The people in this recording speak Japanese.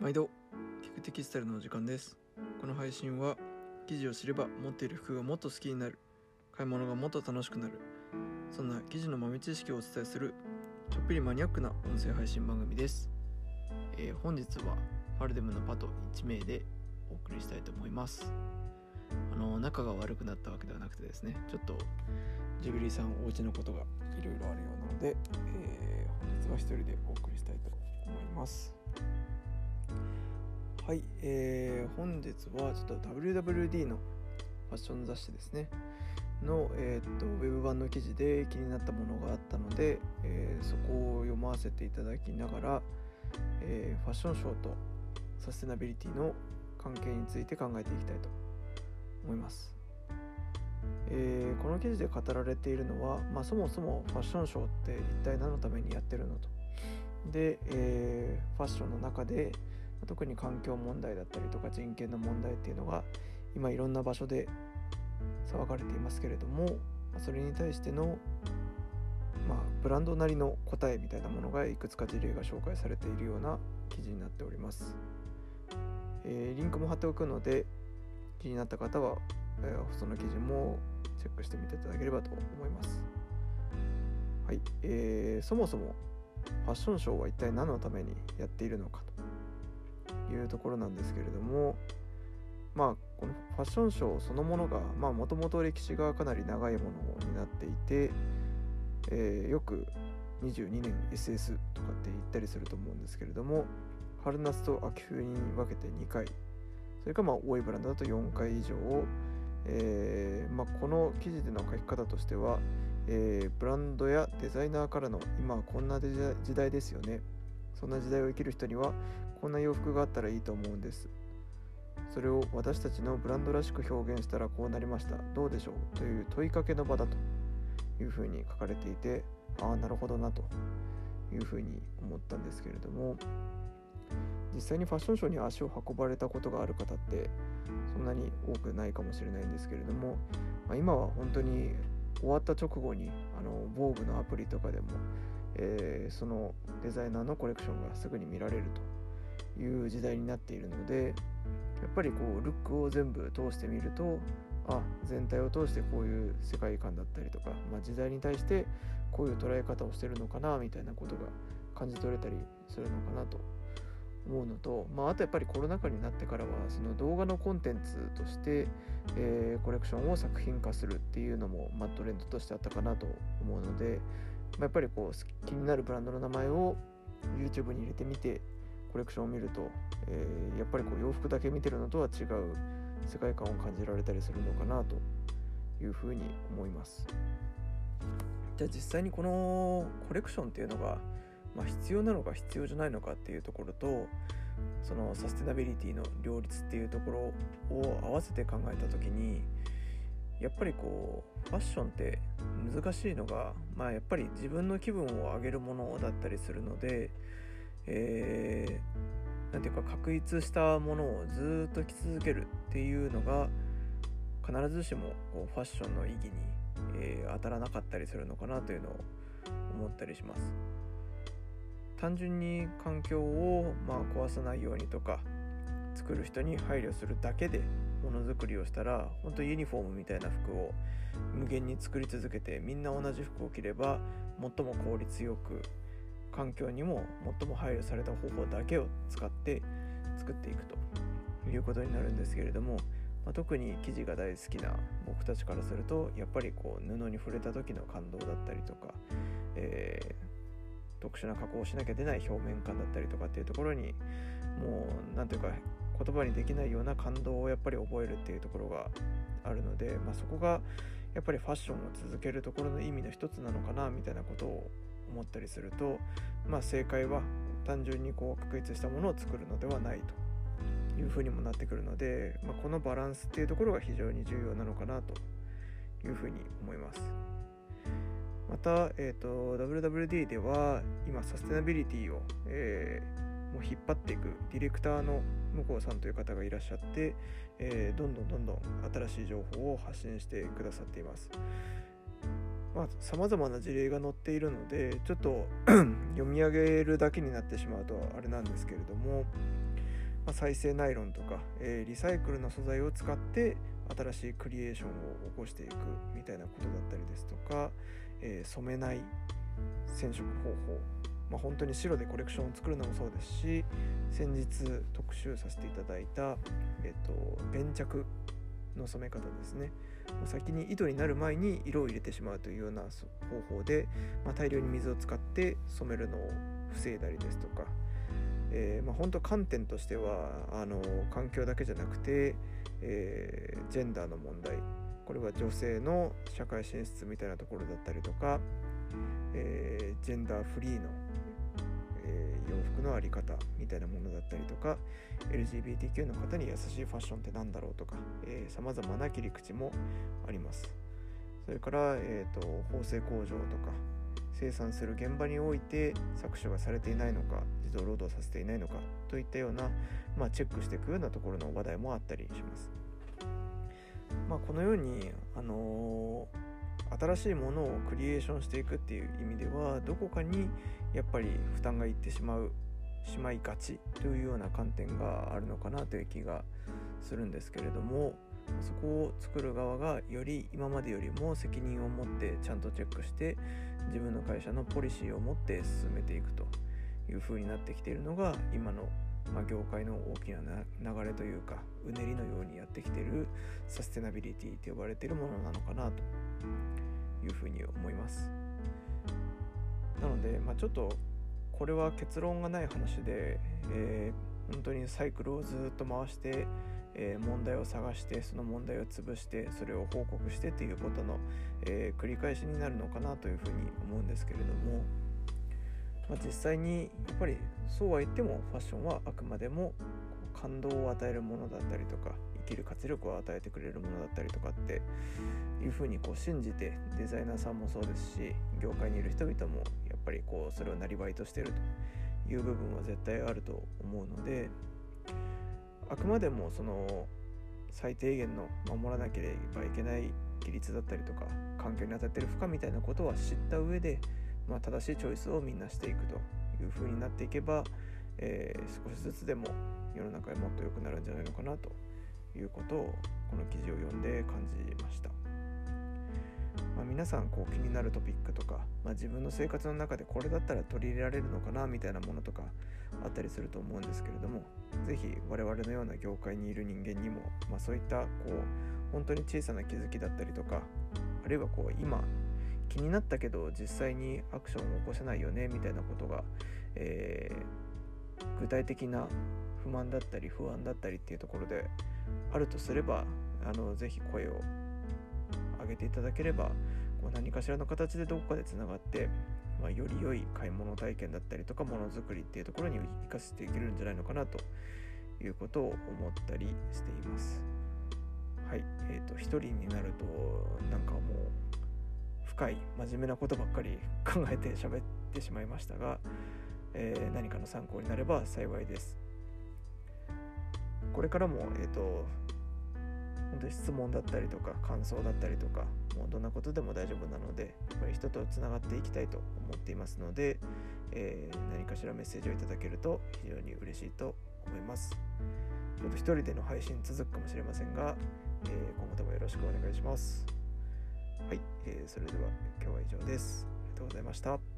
毎度聞くテキスタイルの時間です。この配信は記事を知れば持っている服がもっと好きになる。買い物がもっと楽しくなる。そんな記事の豆知識をお伝えするちょっぴりマニアックな音声配信番組です、えー、本日はファルデムのパト1名でお送りしたいと思います。あの仲が悪くなったわけではなくてですねちょっとジブリさんお家のことがいろいろあるようなので、えー、本日は一人でお送りしたいと思います。はい、えー、本日はちょっと WWD のファッション雑誌ですねの、えー、っとウェブ版の記事で気になったものがあったので、えー、そこを読ませていただきながら、えー、ファッションショーとサステナビリティの関係について考えていきたいと思います。えー、この記事で語られているのは、まあ、そもそもファッションショーって一体何のためにやってるのと。で、えー、ファッションの中で特に環境問題だったりとか人権の問題っていうのが今いろんな場所で騒がれていますけれどもそれに対しての、まあ、ブランドなりの答えみたいなものがいくつか事例が紹介されているような記事になっております、えー、リンクも貼っておくので気になった方は、えー、その記事もチェックしてみていただければと思います。はい、えー、そもそもファッションショーは一体何のためにやっているのかと。いうところなんですけれどもまあこのファッションショーそのものがもともと歴史がかなり長いものになっていて、えー、よく22年 SS とかって言ったりすると思うんですけれども春夏と秋冬に分けて2回それかまあ多いブランドだと4回以上を、えーまあ、この記事での書き方としては、えー、ブランドやデザイナーからの今はこんな時代ですよね。そんな時代を生きる人にはこんな洋服があったらいいと思うんです。それを私たちのブランドらしく表現したらこうなりました。どうでしょう？という問いかけの場だというふうに書かれていてああなるほどなというふうに思ったんですけれども。実際にファッションショーに足を運ばれたことがある方ってそんなに多くないかもしれないんですけれども、まあ、今は本当に終わった直後にあの防具のアプリとかでも、えー、そのデザイナーのコレクションがすぐに見られるという時代になっているのでやっぱりこうルックを全部通してみるとあ全体を通してこういう世界観だったりとか、まあ、時代に対してこういう捉え方をしてるのかなみたいなことが感じ取れたりするのかなと思うのと、まあ、あとやっぱりコロナ禍になってからはその動画のコンテンツとして、えー、コレクションを作品化するっていうのも、まあ、トレンドとしてあったかなと思うので、やっぱりこう気になるブランドの名前を YouTube に入れてみてコレクションを見ると、えー、やっぱりこう洋服だけ見てるのとは違う世界観を感じられたりするのかなというふうに思います。じゃあ実際にこのコレクションっていうのが、まあ、必要なのか必要じゃないのかっていうところとそのサステナビリティの両立っていうところを合わせて考えた時にやっぱりこうファッションって難しいのが、まあ、やっぱり自分の気分を上げるものだったりするのでえー、なんていうか確立したものをずっと着続けるっていうのが必ずしもこうファッションの意義に、えー、当たらなかったりするのかなというのを思ったりします。単純に環境を、まあ、壊さないようにとか作る人に配慮するだけでものづくりをしたら本当ユニフォームみたいな服を無限に作り続けてみんな同じ服を着れば最も効率よく環境にも最も配慮された方法だけを使って作っていくということになるんですけれども、まあ、特に生地が大好きな僕たちからするとやっぱりこう布に触れた時の感動だったりとか、えー、特殊な加工をしなきゃ出ない表面感だったりとかっていうところにもう何ていうか言葉にできないような感動をやっぱり覚えるっていうところがあるので、まあ、そこがやっぱりファッションを続けるところの意味の一つなのかなみたいなことを思ったりすると、まあ、正解は単純にこう確立したものを作るのではないというふうにもなってくるので、まあ、このバランスっていうところが非常に重要なのかなというふうに思います。また、えーと、WWD では今サステナビリティを、えー、もう引っ張っていくディレクターの向こうさんという方がいらっしゃって、えー、どんどんどんどん新しい情報を発信してくださっています。さまざ、まな事例が載っているのでちょっと 読み上げるだけになってしまうとあれなんですけれども、まあ、再生ナイロンとか、えー、リサイクルの素材を使って新しいクリエーションを起こしていくみたいなことだったりですとか、えー、染めない染色方法、まあ、本当に白でコレクションを作るのもそうですし先日特集させていただいた、えーと、粘着の染め方ですね。先に糸になる前に色を入れてしまうというような方法で、まあ、大量に水を使って染めるのを防いだりですとか、えー、まあ、本当観点としてはあの環境だけじゃなくて、えー、ジェンダーの問題。これは女性の社会進出みたいなところだったりとか、えー、ジェンダーフリーの、えー、洋服の在り方みたいなものだったりとか LGBTQ の方に優しいファッションって何だろうとかさまざまな切り口もありますそれから、えーと、縫製工場とか生産する現場において搾取がされていないのか児童労働させていないのかといったような、まあ、チェックしていくようなところの話題もあったりします。まあ、このように、あのー、新しいものをクリエーションしていくっていう意味ではどこかにやっぱり負担がいってしまうしまいがちというような観点があるのかなという気がするんですけれどもそこを作る側がより今までよりも責任を持ってちゃんとチェックして自分の会社のポリシーを持って進めていくという風になってきているのが今の、まあ、業界の大きな流れというかうねりのようにやってきてるサステナビリティと呼ばれているものなのかなというふうに思います。なので、まあ、ちょっとこれは結論がない話で、えー、本当にサイクルをずっと回してえー、問題を探してその問題を潰してそれを報告してということの、えー、繰り返しになるのかなというふうに思うんですけれども、まあ、実際にやっぱりそうは言ってもファッションはあくまでも感動を与えるものだったりとか生きる活力を与えてくれるものだったりとかっていうふうにこう信じてデザイナーさんもそうですし業界にいる人々もやっぱりこうそれをなりわいとしてるという部分は絶対あると思うのであくまでもその最低限の守らなければいけない規律だったりとか環境に当たってる負荷みたいなことは知った上で、まあ、正しいチョイスをみんなしていくという風になっていけば、えー、少しずつでも世の中がもっと良くなるんじゃないのかなということをこの記事を読んで感じました。まあ、皆さんこう気になるトピックとか、まあ、自分の生活の中でこれだったら取り入れられるのかなみたいなものとかあったりすると思うんですけれども是非我々のような業界にいる人間にも、まあ、そういったこう本当に小さな気づきだったりとかあるいはこう今気になったけど実際にアクションを起こせないよねみたいなことが、えー、具体的な不満だったり不安だったりっていうところであるとすればあのぜひ声を上げていただければこう何かしらの形でどこかでつながって、まあ、より良い買い物体験だったりとかものづくりっていうところに生かしていけるんじゃないのかなということを思ったりしています。はい、え、ー、と一人になるとなんかもう深い真面目なことばっかり考えて喋ってしまいましたが、えー、何かの参考になれば幸いです。これからも、えーと本当に質問だったりとか感想だったりとかもうどんなことでも大丈夫なのでやっぱり人とつながっていきたいと思っていますので、えー、何かしらメッセージをいただけると非常に嬉しいと思いますちょっと一人での配信続くかもしれませんが、えー、今後ともよろしくお願いしますはい、えー、それでは今日は以上です。ありがとうございました。